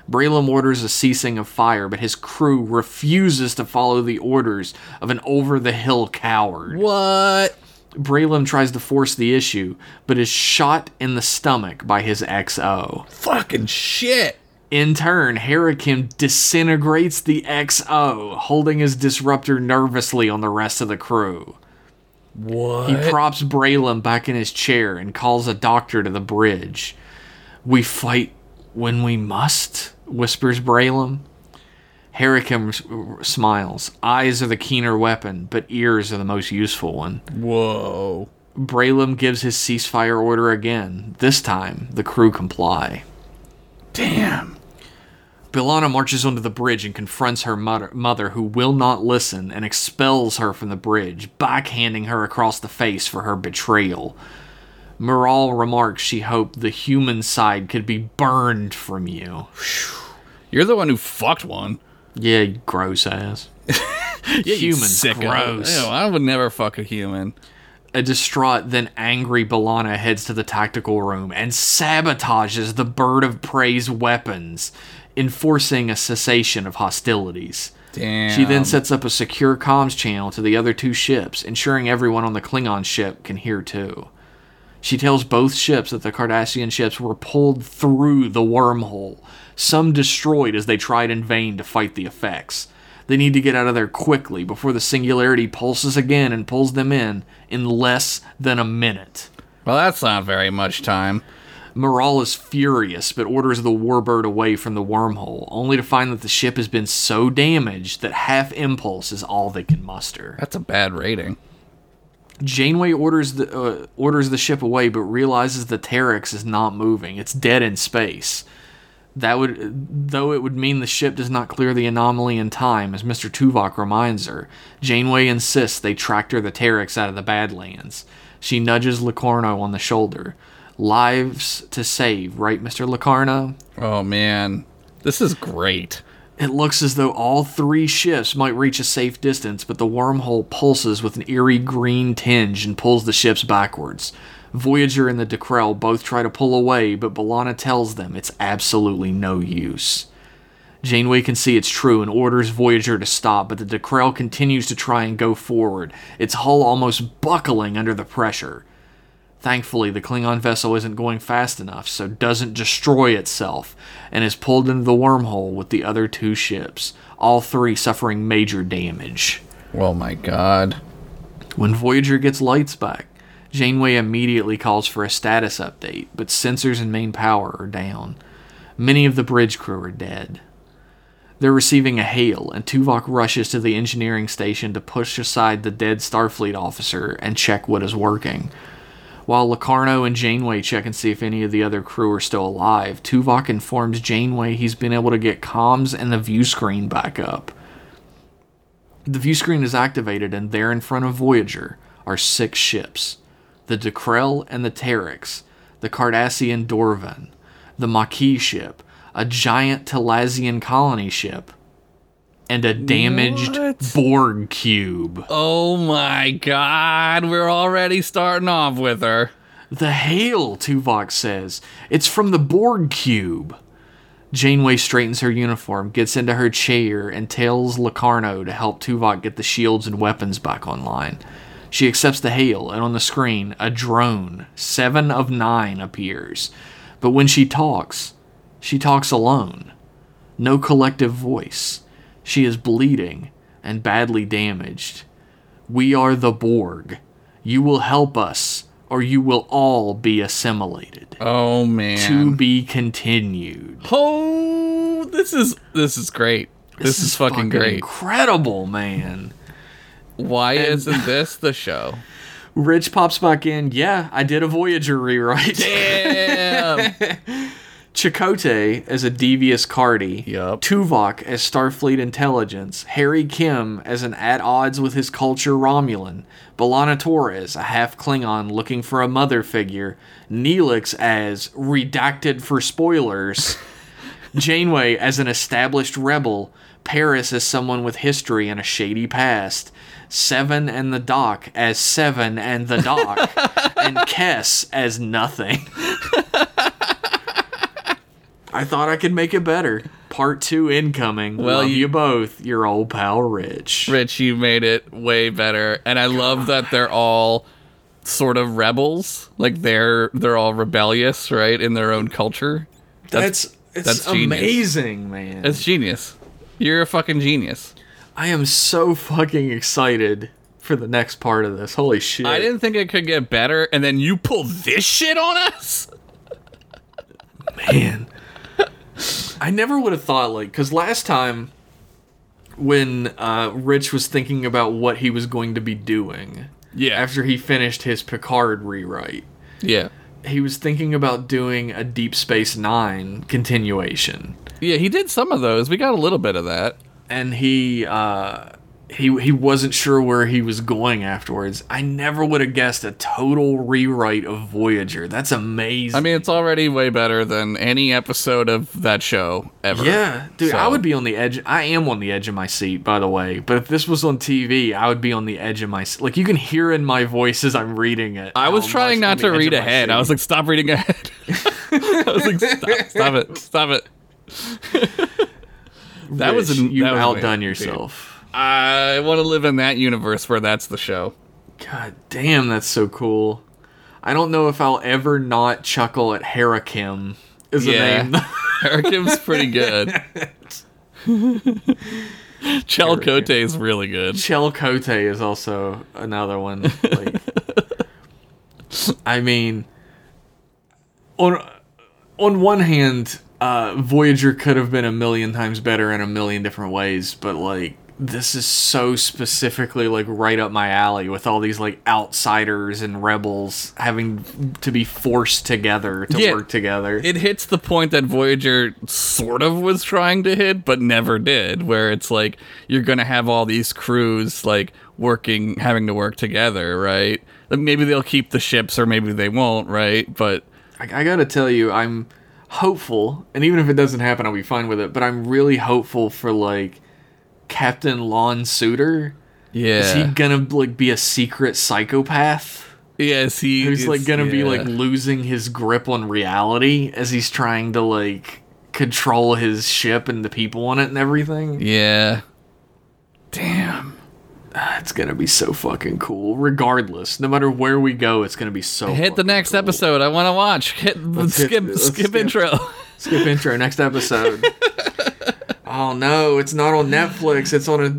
Braylem orders a ceasing of fire, but his crew refuses to follow the orders of an over the hill coward. What? Braylem tries to force the issue, but is shot in the stomach by his XO. Fucking shit. In turn, Herakim disintegrates the XO, holding his disruptor nervously on the rest of the crew. What? He props Braylem back in his chair and calls a doctor to the bridge. We fight when we must, whispers Braylem. Herakim s- smiles. Eyes are the keener weapon, but ears are the most useful one. Whoa. Braylem gives his ceasefire order again. This time, the crew comply. Damn. B'Elanna marches onto the bridge and confronts her mother, mother, who will not listen, and expels her from the bridge, backhanding her across the face for her betrayal. Miral remarks she hoped the human side could be burned from you. You're the one who fucked one. Yeah, gross ass. Yeah, Humans, gross. Ew, I would never fuck a human. A distraught, then angry B'Elanna heads to the tactical room and sabotages the bird of prey's weapons, enforcing a cessation of hostilities. Damn. She then sets up a secure comms channel to the other two ships, ensuring everyone on the Klingon ship can hear too. She tells both ships that the Cardassian ships were pulled through the wormhole, some destroyed as they tried in vain to fight the effects. They need to get out of there quickly before the singularity pulses again and pulls them in in less than a minute. Well, that's not very much time. Miral is furious, but orders the warbird away from the wormhole, only to find that the ship has been so damaged that half impulse is all they can muster. That's a bad rating. Janeway orders the uh, orders the ship away, but realizes the Terex is not moving. It's dead in space. That would, though, it would mean the ship does not clear the anomaly in time, as Mr. Tuvok reminds her. Janeway insists they tractor the Terex out of the Badlands. She nudges Locarno on the shoulder. Lives to save, right, Mr. Locarno? Oh man, this is great. It looks as though all three ships might reach a safe distance, but the wormhole pulses with an eerie green tinge and pulls the ships backwards. Voyager and the Dekrell both try to pull away, but B'Elanna tells them it's absolutely no use. Janeway can see it's true and orders Voyager to stop, but the Dekrell continues to try and go forward, its hull almost buckling under the pressure. Thankfully, the Klingon vessel isn't going fast enough, so doesn't destroy itself, and is pulled into the wormhole with the other two ships, all three suffering major damage. Oh my god. When Voyager gets lights back, Janeway immediately calls for a status update, but sensors and main power are down. Many of the bridge crew are dead. They're receiving a hail, and Tuvok rushes to the engineering station to push aside the dead Starfleet officer and check what is working. While Locarno and Janeway check and see if any of the other crew are still alive, Tuvok informs Janeway he's been able to get comms and the view screen back up. The view screen is activated, and there in front of Voyager are six ships the Dekrell and the Terex, the Cardassian Dorvan, the Maquis ship, a giant Talaxian colony ship, and a damaged What? Borg cube. Oh my god, we're already starting off with her. The hail, Tuvok says. It's from the Borg cube. Janeway straightens her uniform, gets into her chair, and tells Locarno to help Tuvok get the shields and weapons back online. She accepts the hail, and on the screen, a drone, seven of nine, appears. But when she talks, she talks alone. No collective voice. She is bleeding and badly damaged. We are the Borg. You will help us, or you will all be assimilated. Oh man. To be continued. Oh, this is this is great. This, is, fucking, great. Incredible, man. Why isn't this the show? Rich pops back in. Yeah, I did a Voyager rewrite. Damn. Chakotay as a devious Cardi. Yup. Tuvok as Starfleet intelligence. Harry Kim as an at odds with his culture Romulan. B'Elanna Torres, a half Klingon looking for a mother figure. Neelix as redacted for spoilers. Janeway as an established rebel. Paris as someone with history and a shady past. Seven and the Doc as Seven and the Doc. and Kes as nothing. I thought I could make it better. Part two incoming. Well, Love you- you, both. Your old pal Rich. Rich, you made it way better. And I love that they're all sort of rebels. Like they're they're all rebellious, right, in their own culture. That's it's that's amazing, man. It's genius. You're a fucking genius. I am so fucking excited for the next part of this. Holy shit. I didn't think it could get better, and then you pull this shit on us? man. I never would have thought like because last time when uh, Rich was thinking about what he was going to be doing Yeah. after he finished his Picard rewrite, Yeah. he was thinking about doing a Deep Space Nine continuation. Yeah, he did some of those. We got a little bit of that. and he uh he he wasn't sure where he was going afterwards. I never would have guessed a total rewrite of Voyager. That's amazing. I mean, it's already way better than any episode of that show ever. yeah, dude, I would be on the edge. I am on the edge of my seat, by the way. But if this was on TV, I would be on the edge of my seat. Like you can hear in my voice as I'm reading it. I was trying not to read ahead. I was like, stop reading ahead. I was like, stop, stop it, stop it. that was Rich, an- you that was outdone yourself. I want to live in that universe where that's the show. God damn, that's so cool. I don't know if I'll ever not chuckle at Harakim. Is the Yeah. name? Harikim's pretty good. Chelcote is really good. Chel Cote is also another one. Like, I mean, on on one hand, uh, Voyager could have been a million times better in a million different ways, but like this is so specifically like right up my alley with all these like outsiders and rebels having to be forced together to Yeah. work together. It hits the point that Voyager sort of was trying to hit, but never did, where it's like you're gonna have all these crews like working, having to work together, right? Like, Maybe they'll keep the ships, or maybe they won't, right? But I, I gotta tell you, I'm hopeful, and even if it doesn't happen, I'll be fine with it. But I'm really hopeful for like Captain Lon Suder. yeah, Is he gonna like be a secret psychopath yes, he who's like gonna be like losing his grip on reality as he's trying to like control his ship and the people on it and everything? yeah. Damn. Ah, it's gonna be so fucking cool. Regardless, no matter where we go, it's gonna be so. Hit the next cool. episode. I want to watch. Hit hit- skip let's skip skip. intro. Skip intro. Next episode. oh no, it's not on Netflix. It's on a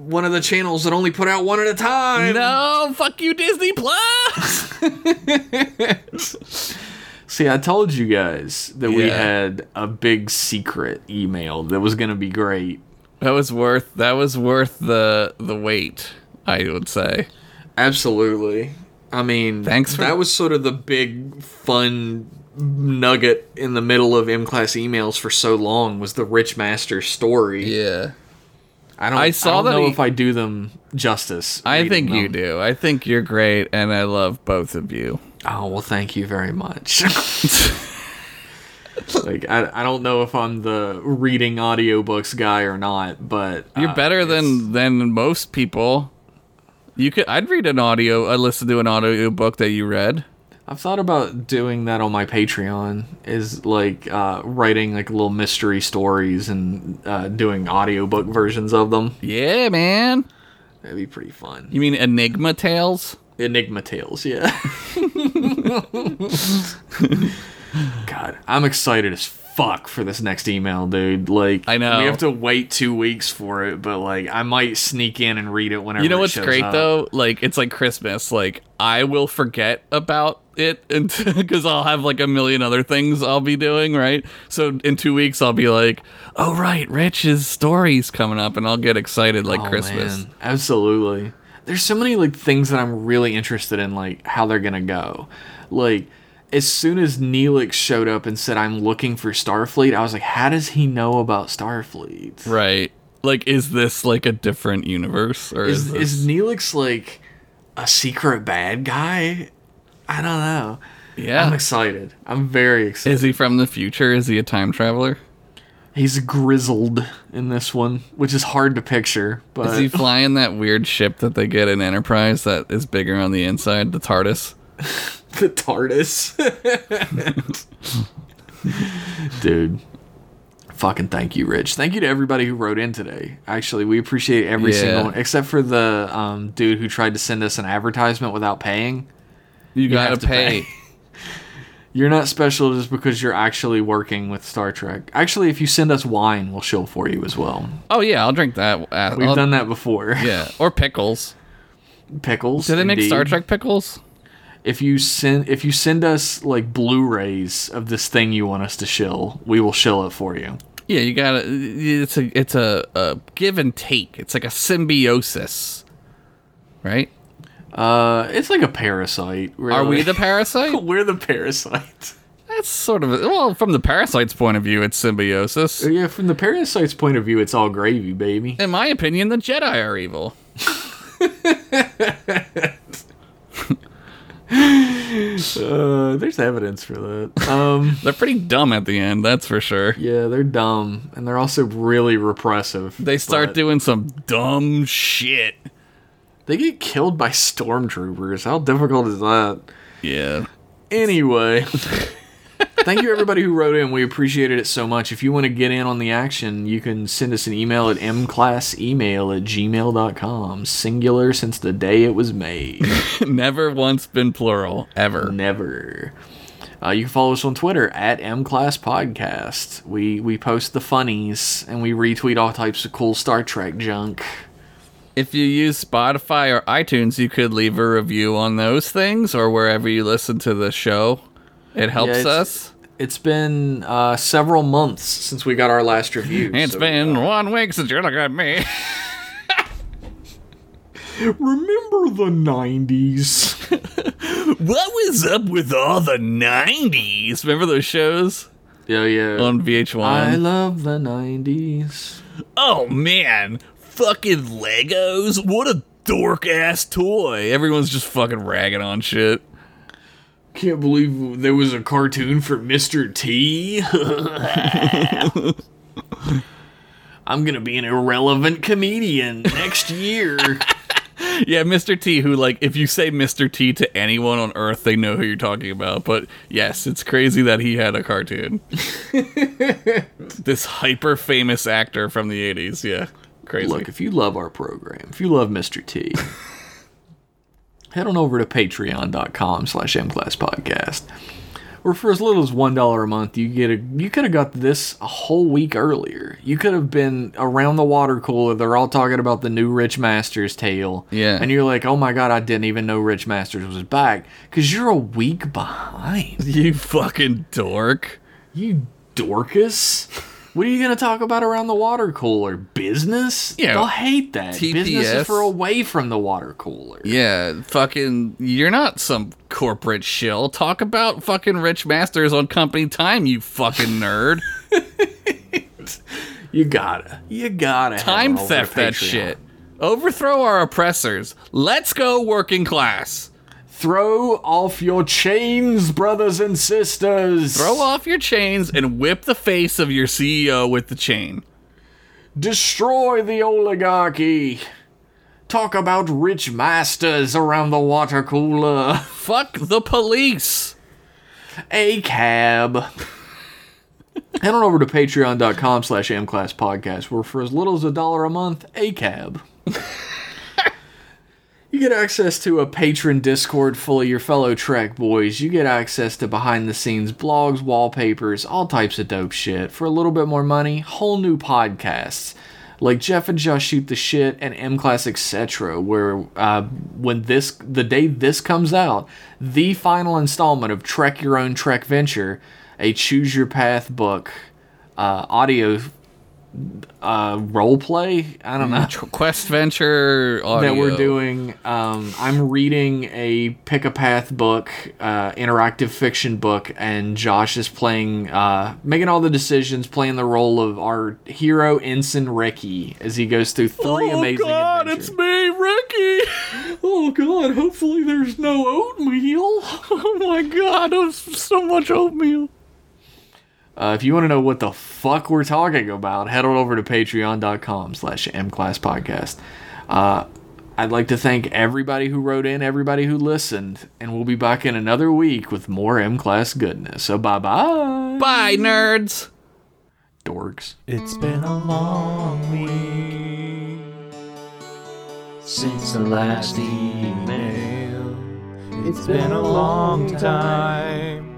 one of the channels that only put out one at a time. no, fuck you, Disney Plus. See, I told you guys that we had a big secret email that was gonna be great. That was worth. That was worth the the wait. I would say. Absolutely. I mean, Thanks for- that was sort of the big fun nugget in the middle of M class emails for so long was the Rich Master story. Yeah. I don't. I saw I don't that know he- if I do them justice. I reading think you do. I think you're great, and I love both of you. Oh well, thank you very much. like I, I don't know if I'm the reading audiobooks guy or not, but You're uh, better than than most people. You could. I'd read an audio. I listen to an audio book that you read. I've thought about doing that on my Patreon. Is like uh, writing like little mystery stories and uh, doing audiobook versions of them. Yeah, man. That'd be pretty fun. You mean Enigma Tales? Enigma Tales, yeah. God, I'm excited as fuck for this next email, dude. Like, I know. we have to wait two weeks for it, but like, I might sneak in and read it whenever. You know what's great up. though? Like it's like Christmas. Like I will forget about it because I'll have like a million other things I'll be doing. Right. So in two weeks I'll be like, oh right, Rich's story's coming up, and I'll get excited like Oh, Christmas. man. Absolutely. There's so many like things that I'm really interested in, like how they're gonna go. Like, as soon as Neelix showed up and said, "I'm looking for Starfleet," I was like, "How does he know about Starfleet?" Right. Like, is this like a different universe, or is, Is this... is Neelix like a secret bad guy? I don't know. Yeah. I'm excited. I'm very excited. Is he from the future? Is he a time traveler? He's grizzled in this one, which is hard to picture. But Is he flying that weird ship that they get in Enterprise that is bigger on the inside, the TARDIS? the TARDIS. Dude. Fucking thank you, Rich. Thank you to everybody who wrote in today. Actually, we appreciate every Yeah. single one, except for the um, dude who tried to send us an advertisement without paying. You, gotta to pay. pay. You're not special just because you're actually working with Star Trek. Actually, if you send us wine, we'll shill for you as well. Oh yeah, I'll drink that. We've I'll- done that before. Yeah, or pickles. Pickles. Do they make. Star Trek pickles? If you send if you send us like Blu-rays of this thing you want us to shill, we will shill it for you. Yeah, you gotta. It's a it's a, a give and take. It's like a symbiosis, right? Uh, it's like a parasite. Really. Are we the parasite? We're the parasite. That's sort of well, from the parasite's point of view, it's symbiosis. Yeah, from the parasite's point of view, it's all gravy, baby. In my opinion, the Jedi are evil. Uh, there's evidence for that. Um, They're pretty dumb at the end, that's for sure. yeah, they're dumb, and they're also really repressive. They start doing some dumb shit. They get killed by stormtroopers. How difficult is that? Yeah. Anyway, thank you everybody who wrote in. We appreciated it so much. If you want to get in on the action, you can send us an email at mclassemail at gmail.com. Singular since the day it was made. Never once been plural, ever. Never. Uh, you can follow us on Twitter at mclasspodcast. We we post the funnies and we retweet all types of cool Star Trek junk. If you use Spotify or iTunes, you could leave a review on those things or wherever you listen to the show. It helps it's- us. It's been uh, several months since we got our last review. It's so, been uh, one week since you looked at me. remember the '90s. what was up with all the 90s? Remember those shows yeah, yeah. on VH1? I love the '90s. oh man, fucking Legos. What a dork ass toy. Everyone's just fucking ragging on shit. Can't believe there was a cartoon for Mr. T. I'm gonna be an irrelevant comedian next year. Yeah, Mr. T, who, like, if you say Mr. T to anyone on Earth, they know who you're talking about. But yes, it's crazy that he had a cartoon. this hyper famous actor from the 80s. Yeah, crazy. Look, if you love our program, if you love Mr. T, head on over to patreon.com slash mclasspodcast. Or for as little as one dollar a month, you get a you could have got this a whole week earlier. You could have been around the water cooler. They're all talking about the new Rich Masters tale. Yeah. And you're like, oh my god, I didn't even know Rich Masters was back. Cause you're a week behind. you fucking dork. You dorcas. What are you gonna talk about around the water cooler? Business? Yeah. They'll hate that. Business TPS. is for away from the water cooler. Yeah, fucking, you're not some corporate shill. Talk about fucking Rich Masters on company time, you fucking nerd. You gotta. You gotta. time theft that shit. Overthrow our oppressors. Let's go, working class. Throw off your chains, brothers and sisters. Throw off your chains and whip the face of your CEO with the chain. Destroy the oligarchy. Talk about rich masters around the water cooler. Fuck the police. A cab. Head on over to patreon.com slash mclasspodcast where for as little as a dollar a month, a cab. you get access to a patron Discord full of your fellow Trek boys. You get access to behind the scenes blogs, wallpapers, all types of dope shit. For a little bit more money, whole new podcasts. Like Jeff and Josh shoot the shit and M Class etc. Where uh, when this the day this comes out, the final installment of Trek Your Own Trek Venture, a choose your path book, uh, audio uh, role play. I don't know Quest Venture audio. that we're doing. Um, I'm reading a pick a path book, uh, interactive fiction book, and Josh is playing, uh, making all the decisions, playing the role of our hero ensign Ricky as he goes through three Oh amazing Oh god, adventures. it's me, Ricky! Oh god, hopefully there's no oatmeal. Oh my god, there's so much oatmeal. Uh, if you want to know what the fuck we're talking about, head on over to patreon.com slash mclasspodcast. Uh, I'd like to thank everybody who wrote in, everybody who listened, and we'll be back in another week with more M-Class goodness. So bye-bye. Bye, nerds! Dorks. It's been a long week since the last email. It's been a long time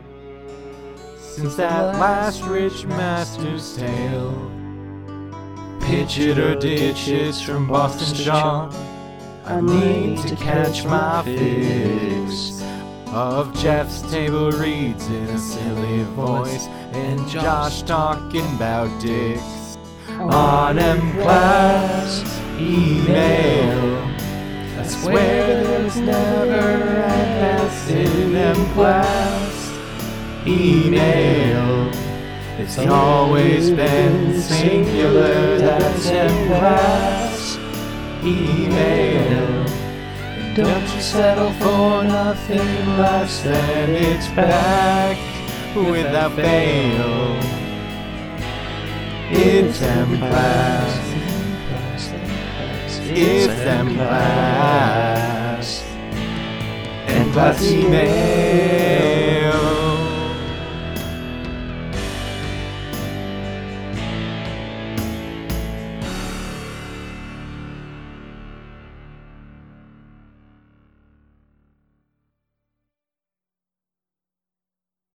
since that last Rich Master's tale. Pitch it or ditch it from Boston Sean. I need to catch my fix of Jeff's table reads in a silly voice and Josh talking about dicks on M class email. I swear there's never an S in M class. Email. It's always been singular, that's in. Email. Don't you settle for nothing less than it's back without fail. It's class. It's them class. Class email.